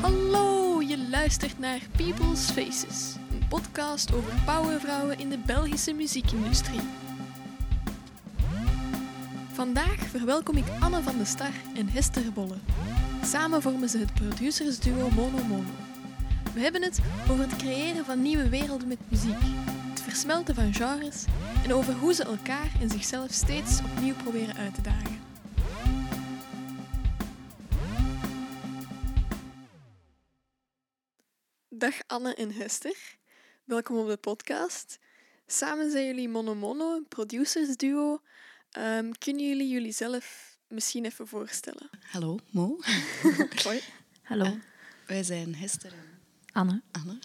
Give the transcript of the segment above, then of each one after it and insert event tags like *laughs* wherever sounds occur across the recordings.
Hallo, je luistert naar People's Faces, een podcast over powervrouwen in de Belgische muziekindustrie. Vandaag verwelkom ik Anne van de Star en Hester Bolle. Samen vormen ze het producersduo Mono Mono. We hebben het over het creëren van nieuwe werelden met muziek, versmelten van genres en over hoe ze elkaar en zichzelf steeds opnieuw proberen uit te dagen. Dag Anne en Hester. Welkom op de podcast. Samen zijn jullie Mono Mono, een producersduo. Ehm, kunnen jullie jullie zelf misschien even voorstellen? Hallo, Mo. *laughs* Hoi. Hallo, Eh, wij zijn Hester en Anne. Anne.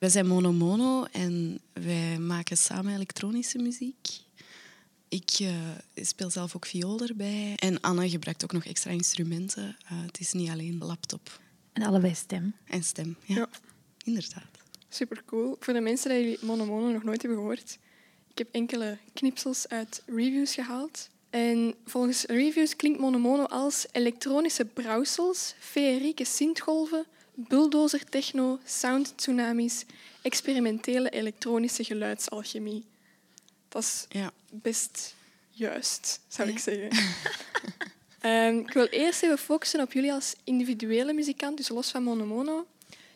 Wij zijn Mono Mono en wij maken samen elektronische muziek. Ik eh, speel zelf ook viool erbij. En Anne gebruikt ook nog extra instrumenten. Eh, het is niet alleen laptop En allebei stem. en stem. Ja, Ja. inderdaad. Super cool. Voor de mensen die jullie Mono Mono nog nooit hebben gehoord, ik heb enkele knipsels uit reviews gehaald. En volgens reviews klinkt Mono Mono als elektronische brouwsels, feerieke synthgolven, bulldozer techno, sound tsunamis, experimentele elektronische geluidsalchemie. Dat is Ja. best juist, zou Ja. ik zeggen. *laughs* Ehm, ik wil eerst even focussen op jullie als individuele muzikant, dus los van Mono Mono.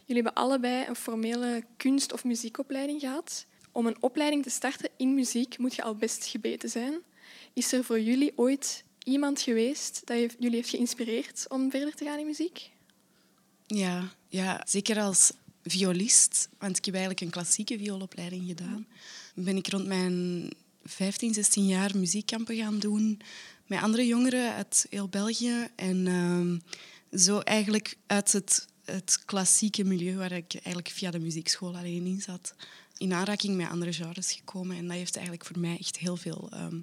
Jullie hebben allebei een formele kunst- of muziekopleiding gehad. Om een opleiding te starten in muziek moet je al best gebeten zijn. Is er voor jullie ooit iemand geweest dat jullie heeft geïnspireerd om verder te gaan in muziek? Ja, ja, zeker als violist, want ik heb eigenlijk een klassieke vioolopleiding gedaan. Ben ik rond mijn 15, 16 jaar muziekkampen gaan doen met andere jongeren uit heel België. En ehm, zo eigenlijk uit het, het klassieke milieu waar ik eigenlijk via de muziekschool alleen in zat, in aanraking met andere genres gekomen. En dat heeft eigenlijk voor mij echt heel veel ehm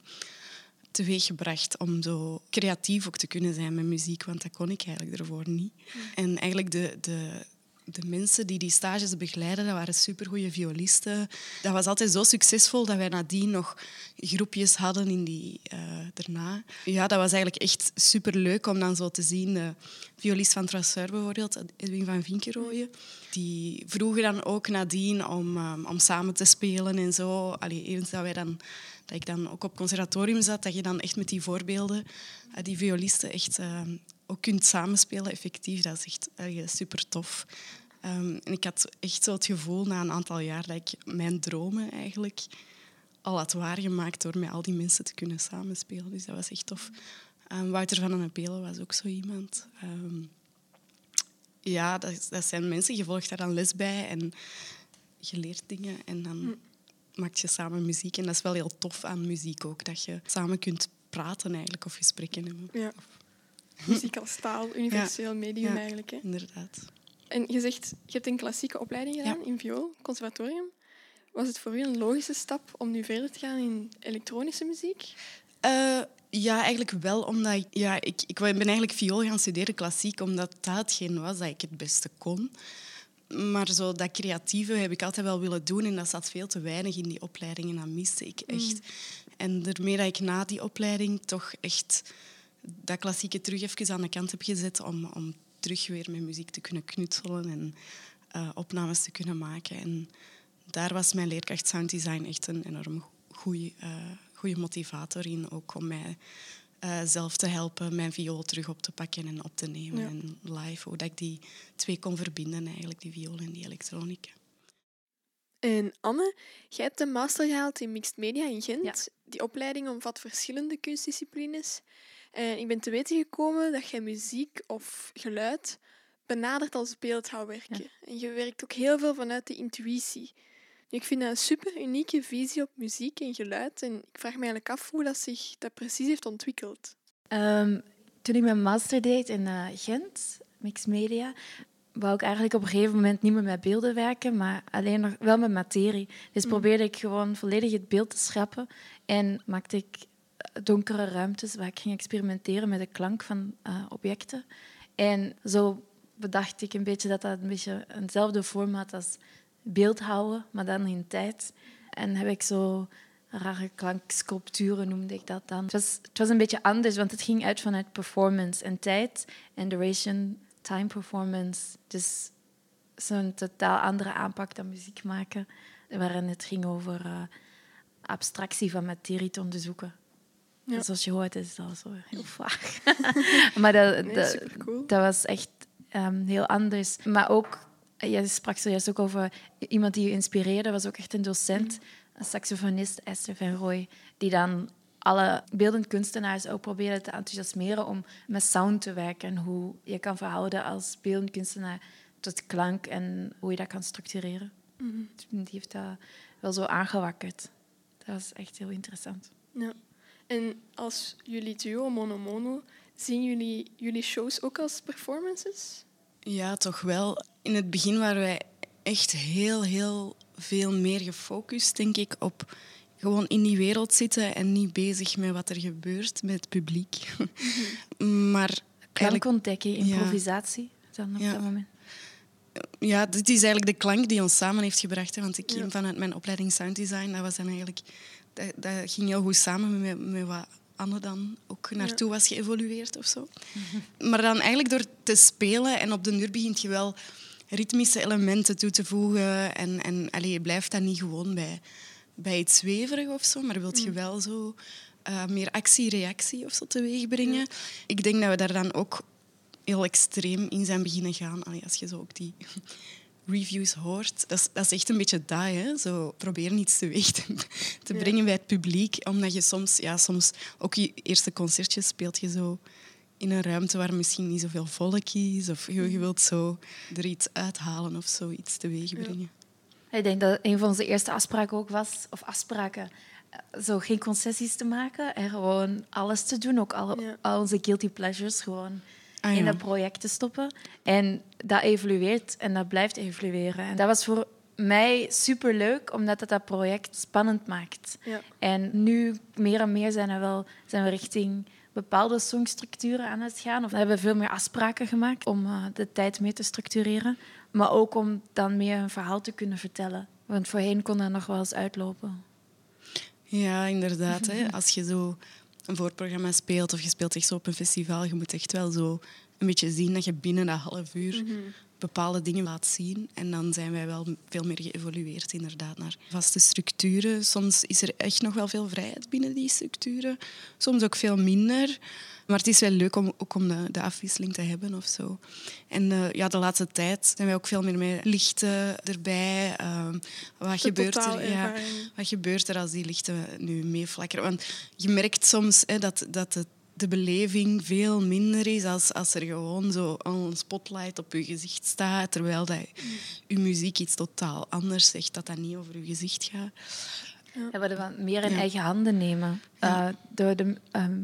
teweeggebracht om zo creatief ook te kunnen zijn met muziek, want dat kon ik eigenlijk ervoor niet. En eigenlijk de, de, de mensen die die stages begeleiden, dat waren supergoeie violisten. Dat was altijd zo succesvol dat wij nadien nog groepjes hadden in die eh, daarna. Ja, dat was eigenlijk echt superleuk om dan zo te zien. De violist van Trasseur bijvoorbeeld, Edwin van Vinkerooyen, die vroegen dan ook nadien om, um, om samen te spelen en zo. Allee, eens dat wij dan dat ik dan ook op conservatorium zat, dat je dan echt met die voorbeelden, uh, die violisten, echt uh, ook kunt samenspelen effectief. Dat is echt uh, super tof. Um, en ik had echt zo het gevoel na een aantal jaar dat ik mijn dromen eigenlijk al had waargemaakt door met al die mensen te kunnen samenspelen. Dus dat was echt tof. Um, Wouter van den Pelen was ook zo iemand. Ja, dat, dat, zijn mensen. Je volgt daar dan les bij en je leert dingen en dan... Hm maak je samen muziek. En dat is wel heel tof aan muziek ook, dat je samen kunt praten eigenlijk of gesprekken hebben. Ja. Muziek als taal, universeel ja. medium ja, eigenlijk. Hè? inderdaad. En je zegt, je hebt een klassieke opleiding gedaan ja. in viool, conservatorium. Was het voor u een logische stap om nu verder te gaan in elektronische muziek? Uh, ja, eigenlijk wel, omdat ik, ja, ik, ik ben eigenlijk viool gaan studeren, klassiek, omdat dat hetgeen was dat ik het beste kon. Maar zo dat creatieve heb ik altijd wel willen doen en dat zat veel te weinig in die opleiding en dat miste ik echt. Mm. En daarmee dat ik na die opleiding toch echt dat klassieke terug even aan de kant heb gezet om, om terug weer met muziek te kunnen knutselen en uh, opnames te kunnen maken. En daar was mijn leerkracht sound design echt een enorm goede uh, motivator in, ook om mij uh, zelf te helpen mijn viool terug op te pakken en op te nemen. Ja. En live, hoe dat ik die twee kon verbinden, eigenlijk, die viool en die elektronica. En Anne, jij hebt een master gehaald in mixed media in Gent. Ja. Die opleiding omvat verschillende kunstdisciplines. En ik ben te weten gekomen dat jij muziek of geluid benadert als beeldhouwwerken. Ja. En je werkt ook heel veel vanuit de intuïtie. Ik vind dat een super unieke visie op muziek en geluid. En ik vraag me eigenlijk af hoe dat zich dat precies heeft ontwikkeld. Ehm, toen ik mijn master deed in uh, Gent, mixed media, wou ik eigenlijk op een gegeven moment niet meer met beelden werken, maar alleen nog wel met materie. Dus Mm. probeerde ik gewoon volledig het beeld te schrappen en maakte ik eh, donkere ruimtes waar ik ging experimenteren met de klank van uh, objecten. En zo bedacht ik een beetje dat dat een beetje eenzelfde vorm had als beeldhouden, maar dan in tijd. En heb ik zo rare klanksculpturen noemde ik dat dan. Het was, het was een beetje anders, want het ging uit vanuit performance en tijd en duration, time performance. Dus zo'n totaal andere aanpak dan muziek maken, waarin het ging over uh, abstractie van materie te onderzoeken. Ja. Zoals je hoort is dat zo heel vaag. *laughs* maar dat, Nee, dat, supercool. dat was echt ehm, heel anders. Maar ook, je sprak zojuist ook over iemand die je inspireerde, was ook echt een docent, een saxofonist, Esther van Rooij, die dan alle beeldend kunstenaars ook probeerde te enthousiasmeren om met sound te werken en hoe je kan verhouden als beeldend kunstenaar tot klank en hoe je dat kan structureren. Die heeft dat wel zo aangewakkerd. Dat was echt heel interessant. Ja. En als jullie duo Mono Mono, zien jullie jullie shows ook als performances? Ja, toch wel. In het begin waren wij echt heel, heel veel meer gefocust, denk ik, op gewoon in die wereld zitten en niet bezig met wat er gebeurt met het publiek. *laughs* maar Klank eigenlijk, ontdekken, Ja. improvisatie dan op Ja. dat moment. ja, dit is eigenlijk de klank die ons samen heeft gebracht. Hè, want ik Ja. vanuit mijn opleiding sound design. Dat, was dan eigenlijk, dat, dat ging heel goed samen met, met wat Anne dan ook naartoe was geëvolueerd of zo. Maar dan eigenlijk door te spelen en op de duur begint je wel ritmische elementen toe te voegen. En, en allee, je blijft dan niet gewoon bij, bij iets zweverig of zo, maar wilt je wel zo eh, meer actie-reactie of zo teweeg brengen. Ik denk dat we daar dan ook heel extreem in zijn beginnen gaan. Allee, als je zo ook die reviews hoort, dat is, dat is echt een beetje dat, hè? Zo proberen iets teweeg te, *laughs* te Ja. brengen bij het publiek. Omdat je soms, ja, soms ook je eerste concertje speelt je zo in een ruimte waar misschien niet zoveel volk is. Of je, je wilt zo er iets uithalen of zoiets teweeg brengen. Ik denk dat een van onze eerste afspraken ook was, of afspraken, eh, zo geen concessies te maken en gewoon alles te doen, ook al, Ja. al onze guilty pleasures gewoon Ah, in dat project te stoppen. En dat evolueert en dat blijft evolueren. En dat was voor mij superleuk, omdat het dat project spannend maakt. Ja. En nu meer en meer zijn, er wel, zijn we richting bepaalde songstructuren aan het gaan. Of we hebben veel meer afspraken gemaakt om eh, de tijd mee te structureren. Maar ook om dan meer een verhaal te kunnen vertellen. Want voorheen kon dat nog wel eens uitlopen. Ja, inderdaad. Hè. Als je zo een voorprogramma speelt of je speelt echt zo op een festival, je moet echt wel zo een beetje zien dat je binnen dat half uur bepaalde dingen laat zien. En dan zijn wij wel veel meer geëvolueerd inderdaad naar vaste structuren. Soms is er echt nog wel veel vrijheid binnen die structuren. Soms ook veel minder. Maar het is wel leuk om ook om de, de afwisseling te hebben of zo. En eh, ja, de laatste tijd zijn wij ook veel meer met lichten erbij. Ehm, wat, gebeurt er, ja, wat gebeurt er als die lichten nu meeflakkeren? Want je merkt soms hè, dat, dat het, de beleving veel minder is als, als er gewoon zo een spotlight op je gezicht staat, terwijl dat je muziek iets totaal anders zegt, dat dat niet over je gezicht gaat. Dat we dat wat meer in Ja. eigen handen nemen. Ja. Eh, door de, ehm,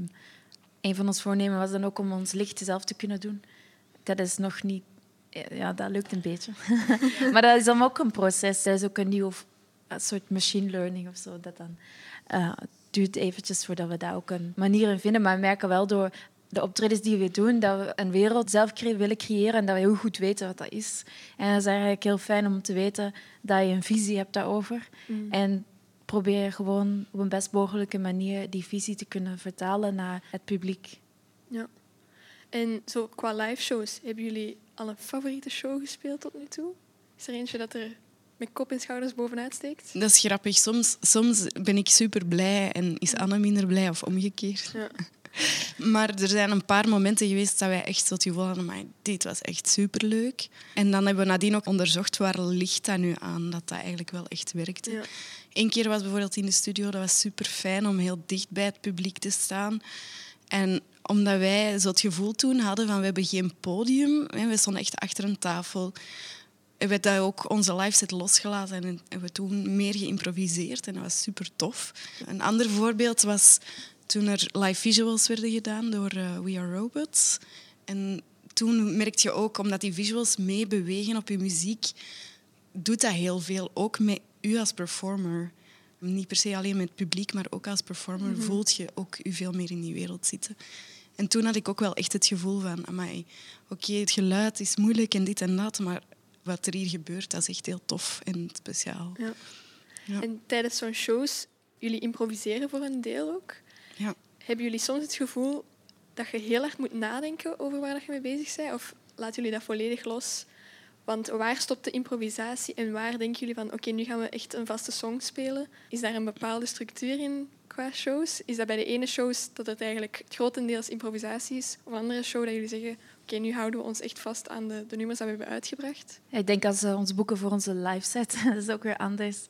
een van ons voornemen was dan ook om ons licht zelf te kunnen doen. Dat is nog niet... Ja, dat lukt een beetje. *laughs* maar dat is dan ook een proces. Dat is ook een nieuw een soort machine learning of zo. Dat dan eh, het duurt eventjes voordat we daar ook een manier in vinden. Maar we merken wel door de optredens die we doen, dat we een wereld zelf willen creëren en dat we heel goed weten wat dat is. En dat is eigenlijk heel fijn om te weten dat je een visie hebt daarover. En probeer gewoon op een best mogelijke manier die visie te kunnen vertalen naar het publiek. Ja. En zo qua live shows, hebben jullie al een favoriete show gespeeld tot nu toe? Is er eentje dat er met kop en schouders bovenuit steekt? Dat is grappig. Soms, soms ben ik super blij en is Anne minder blij of omgekeerd. Ja. *laughs* Maar er zijn een paar momenten geweest dat wij echt zo het gevoel hadden, maar dit was echt superleuk. En dan hebben we nadien ook onderzocht waar ligt dat nu aan, dat dat eigenlijk wel echt werkte. Ja. Eén keer was bijvoorbeeld in de studio, dat was super fijn om heel dicht bij het publiek te staan. En omdat wij zo het gevoel toen hadden van we hebben geen podium, we stonden echt achter een tafel, hebben we dat ook onze live set losgelaten en hebben we toen meer geïmproviseerd en dat was super tof. Een ander voorbeeld was toen er live visuals werden gedaan door eh, We Are Robots. En toen merkte je ook, omdat die visuals meebewegen op je muziek, doet dat heel veel. Ook met u als performer. Niet per se alleen met het publiek, maar ook als performer voelt je ook u veel meer in die wereld zitten. En toen had ik ook wel echt het gevoel van, amai, oké, het geluid is moeilijk en dit en dat, maar wat er hier gebeurt, dat is echt heel tof en speciaal. Ja. Ja. En tijdens zo'n shows Jullie improviseren voor een deel ook. Ja. Hebben jullie soms het gevoel dat je heel erg moet nadenken over waar dat je mee bezig bent? Of laten jullie dat volledig los? Want waar stopt de improvisatie en waar denken jullie van oké, nu gaan we echt een vaste song spelen? Is daar een bepaalde structuur in qua shows? Is dat bij de ene shows dat het eigenlijk het grotendeels improvisatie is? Of een andere show dat jullie zeggen oké, nu houden we ons echt vast aan de, de nummers die we hebben uitgebracht? Ik denk als we ons boeken voor onze live set, *laughs* dat is ook weer anders.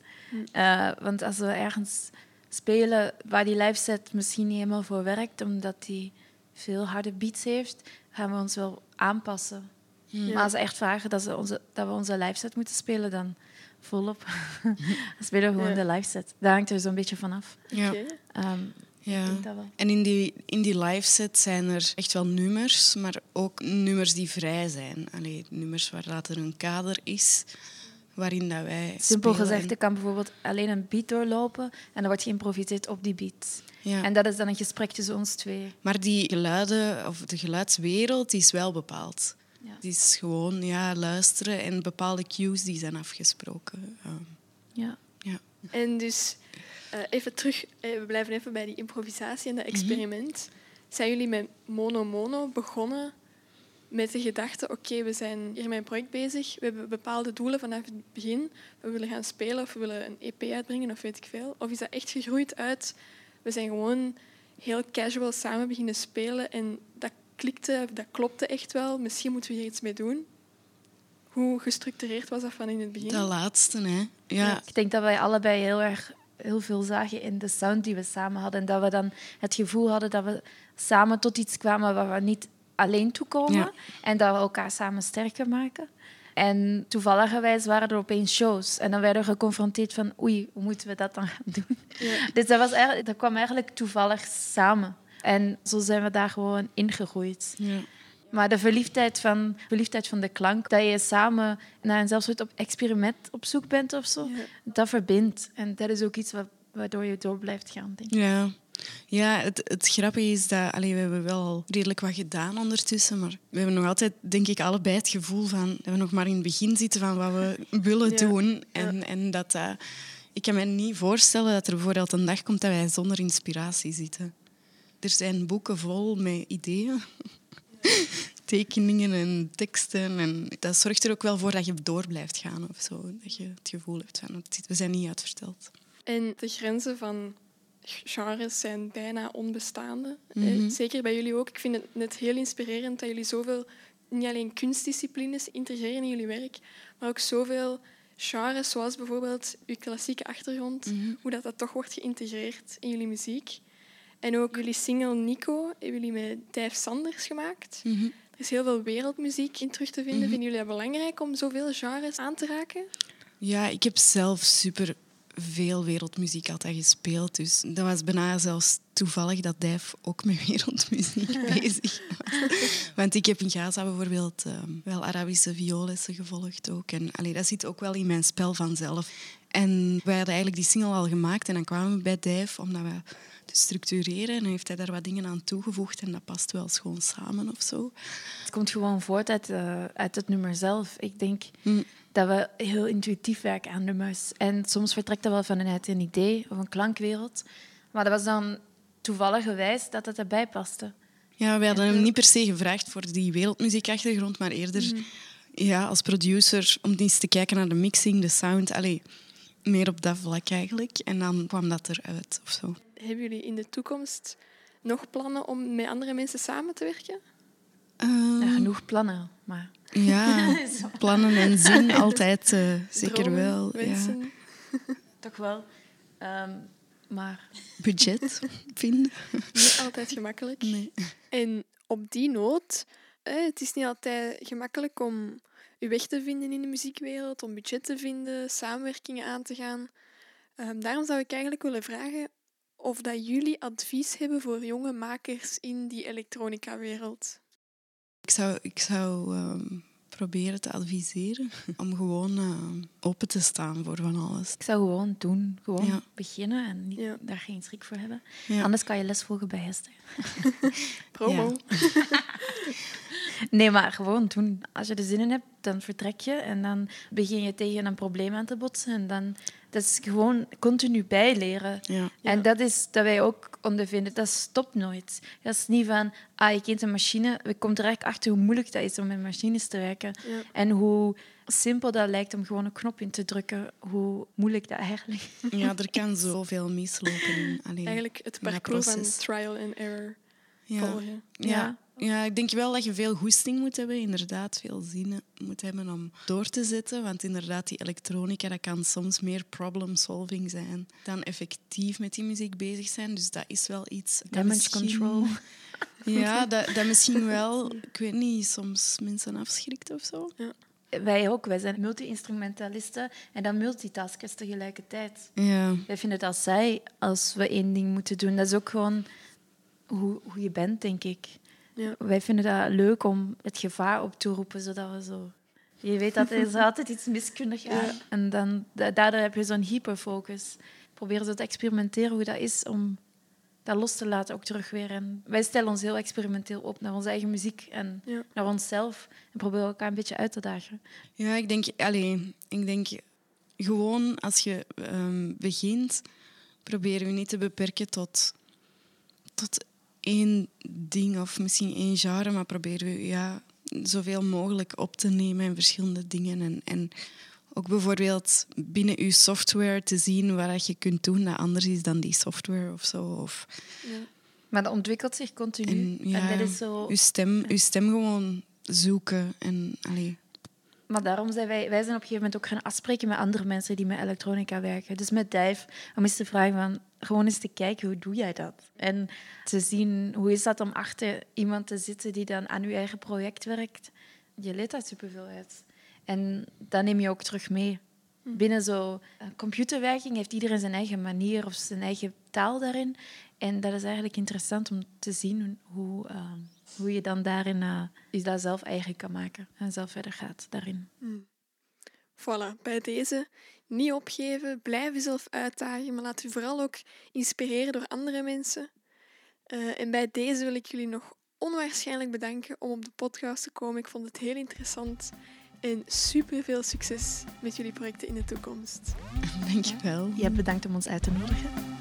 Uh, want als we ergens spelen waar die live set misschien niet helemaal voor werkt, omdat die veel harde beats heeft, gaan we ons wel aanpassen. Ja. Maar als ze echt vragen dat, ze onze, dat we onze live set moeten spelen, dan volop. *laughs* dan spelen we gewoon Ja. de live set. Daar hangt er zo'n beetje vanaf. Ja. Ehm, Ja. Ik. En in die, in die live set zijn er echt wel nummers, maar ook nummers die vrij zijn. Allee, nummers waar dat er een kader is waarin dat wij Simpel spelen. gezegd, er kan bijvoorbeeld alleen een beat doorlopen en dan wordt geïmproviseerd op die beat. Ja. En dat is dan een gesprek tussen ons twee. Maar die geluiden, of de geluidswereld, die is wel bepaald. Ja. Het is gewoon ja, luisteren en bepaalde cues die zijn afgesproken. Ehm, Ja. ja. En dus eh, even terug, eh, we blijven even bij die improvisatie en dat experiment. Zijn jullie met Mono Mono begonnen met de gedachte, oké, we zijn hier met een project bezig, we hebben bepaalde doelen vanaf het begin, we willen gaan spelen of we willen een EP uitbrengen of weet ik veel? Of is dat echt gegroeid uit, we zijn gewoon heel casual samen beginnen spelen en dat klikte, dat klopte echt wel, misschien moeten we hier iets mee doen? Hoe gestructureerd was dat van in het begin? Dat laatste, hè. Ja, Ik denk dat wij allebei heel erg heel veel zagen in de sound die we samen hadden. En dat we dan het gevoel hadden dat we samen tot iets kwamen waar we niet alleen toe komen. Ja. En dat we elkaar samen sterker maken. En toevalligerwijs waren er opeens shows. En dan werden we geconfronteerd van, oei, hoe moeten we dat dan gaan doen? Ja. Dus dat, was eigenlijk, dat kwam eigenlijk toevallig samen. En zo zijn we daar gewoon ingegroeid. ja. Maar de verliefdheid van, verliefdheid van de klank, dat je samen naar een zelfs soort op experiment op zoek bent of zo, Ja. dat verbindt. En dat is ook iets wat, waardoor je door blijft gaan, denk ik. Ja, ja het, het grappige is dat allee, we hebben wel redelijk wat gedaan ondertussen, maar we hebben nog altijd, denk ik, allebei het gevoel van dat we nog maar in het begin zitten van wat we *laughs* willen Ja. doen. En, en dat dat... Ik kan me niet voorstellen dat er bijvoorbeeld een dag komt dat wij zonder inspiratie zitten. Er zijn boeken vol met ideeën, *laughs* tekeningen en teksten. En dat zorgt er ook wel voor dat je door blijft gaan of zo. Dat je het gevoel hebt van, we zijn niet uitverteld. En de grenzen van genres zijn bijna onbestaande. Mhm. Zeker bij jullie ook. Ik vind het net heel inspirerend dat jullie zoveel, niet alleen kunstdisciplines integreren in jullie werk, maar ook zoveel genres, zoals bijvoorbeeld uw klassieke achtergrond, Mhm. hoe dat, dat toch wordt geïntegreerd in jullie muziek. En ook jullie single Nico hebben jullie met Dave Sanders gemaakt. Mhm. Er is heel veel wereldmuziek in terug te vinden. Mhm. Vinden jullie dat belangrijk om zoveel genres aan te raken? Ja, ik heb zelf super veel wereldmuziek altijd gespeeld. Dus dat was bijna zelfs toevallig dat Dijf ook met *laughs* wereldmuziek bezig was. Want ik heb in Gaza bijvoorbeeld ehm, wel Arabische vioollessen gevolgd ook. En allee, dat zit ook wel in mijn spel vanzelf. En wij hadden eigenlijk die single al gemaakt en dan kwamen we bij Dijf omdat we te structureren. En dan heeft hij daar wat dingen aan toegevoegd en dat past wel schoon samen of zo. Het komt gewoon voort uit, eh, uit het nummer zelf. Ik denk Hm. dat we heel intuïtief werken aan nummers. En soms vertrekt dat wel vanuit een idee of een klankwereld. Maar dat was dan toevallig gewijs dat het erbij paste. Ja, we hadden hem niet per se gevraagd voor die wereldmuziekachtergrond, maar eerder ja, als producer om eens te kijken naar de mixing, de sound. Allee, meer op dat vlak eigenlijk. En dan kwam dat eruit of zo. Hebben jullie in de toekomst nog plannen om met andere mensen samen te werken? Ehm, Ja, genoeg plannen, maar ja, *laughs* plannen en zin *laughs* altijd eh, zeker Dromen, wel. Ja. *laughs* toch wel. Ehm, maar Budget vinden. Niet altijd gemakkelijk. Nee. En op die noot, eh, het is niet altijd gemakkelijk om je weg te vinden in de muziekwereld, om budget te vinden, samenwerkingen aan te gaan. Ehm, daarom zou ik eigenlijk willen vragen of dat jullie advies hebben voor jonge makers in die elektronica-wereld. Ik zou, ik zou ehm, proberen te adviseren *laughs* om gewoon eh, open te staan voor van alles. ik zou gewoon doen. Gewoon Ja. beginnen en niet, Ja. daar geen schrik voor hebben. Ja. Anders kan je les volgen bij Hester. *laughs* Promo. *laughs* Nee, maar gewoon doen. Als je er zin in hebt, dan vertrek je en dan begin je tegen een probleem aan te botsen. En dan Dat is gewoon continu bijleren. Ja. En dat is dat wij ook ondervinden. Dat stopt nooit. Dat is niet van, ah, je kent een machine. We komen er eigenlijk achter hoe moeilijk dat is om met machines te werken. Ja. En hoe simpel dat lijkt om gewoon een knop in te drukken. Hoe moeilijk dat eigenlijk is. *laughs* ja, er kan zoveel mislopen. in- Eigenlijk het parcours van trial and error Ja. volgen. Ja. Ja. Ja, ik denk wel dat je veel goesting moet hebben, inderdaad, veel zin moet hebben om door te zetten. Want inderdaad, die elektronica, dat kan soms meer problem-solving zijn dan effectief met die muziek bezig zijn. Dus dat is wel iets... Damage control. *laughs* Ja, *laughs* dat, dat misschien wel, ik weet niet, soms mensen afschrikt of zo. Wij ook. Wij zijn multi-instrumentalisten en dan multitaskers tegelijkertijd. Ja, Wij vinden het als zij, als we één ding moeten doen. Dat is ook gewoon hoe, hoe je bent, denk ik. Ja. Wij vinden dat leuk om het gevaar op te roepen, zodat we zo... Je weet dat er is *laughs* altijd iets mis kunnen gaan. Ja. En dan, da- daardoor heb je zo'n hyperfocus. Proberen zo te experimenteren hoe dat is om dat los te laten ook terug weer. En wij stellen ons heel experimenteel op naar onze eigen muziek en Ja. naar onszelf. En proberen elkaar een beetje uit te dagen. ja ik, denk, allee, ik denk gewoon als je ehm, begint, probeer je niet te beperken tot, tot één ding of misschien één genre, maar probeer je ja, zoveel mogelijk op te nemen in verschillende dingen. En, en ook bijvoorbeeld binnen je software te zien waar dat je kunt doen dat anders is dan die software of zo. Of, Ja. Maar dat ontwikkelt zich continu. en, En, ja, dat is zo... je, stem, stem gewoon zoeken. En, allee, Maar daarom zijn wij, wij zijn op een gegeven moment ook gaan afspreken met andere mensen die met elektronica werken. Dus met Dijf, om eens te vragen van, gewoon eens te kijken, hoe doe jij dat? En te zien, hoe is dat om achter iemand te zitten die dan aan je eigen project werkt? Je leert daar superveel uit. En dat neem je ook terug mee. Binnen zo'n computerwerking heeft iedereen zijn eigen manier of zijn eigen taal daarin. En dat is eigenlijk interessant om te zien hoe, eh, hoe je dan daarin je dat zelf eigen kan maken en zelf verder gaat daarin. Voilà, bij deze niet opgeven, blijf jezelf uitdagen, maar laat u vooral ook inspireren door andere mensen. Eh, en bij deze wil ik jullie nog onwaarschijnlijk bedanken om op de podcast te komen. Ik vond het heel interessant en super veel succes met jullie projecten in de toekomst. dankjewel. Je hebt bedankt om ons uit te nodigen.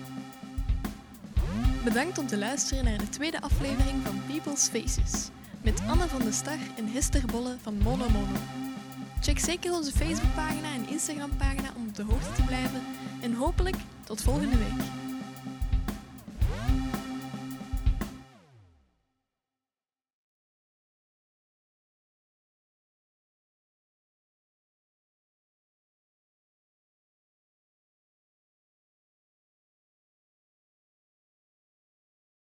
Bedankt om te luisteren naar de tweede aflevering van People's Faces met Anne van de Star en Hester Bolle van Mono Mono. Check zeker onze Facebookpagina en Instagrampagina om op de hoogte te blijven en hopelijk tot volgende week.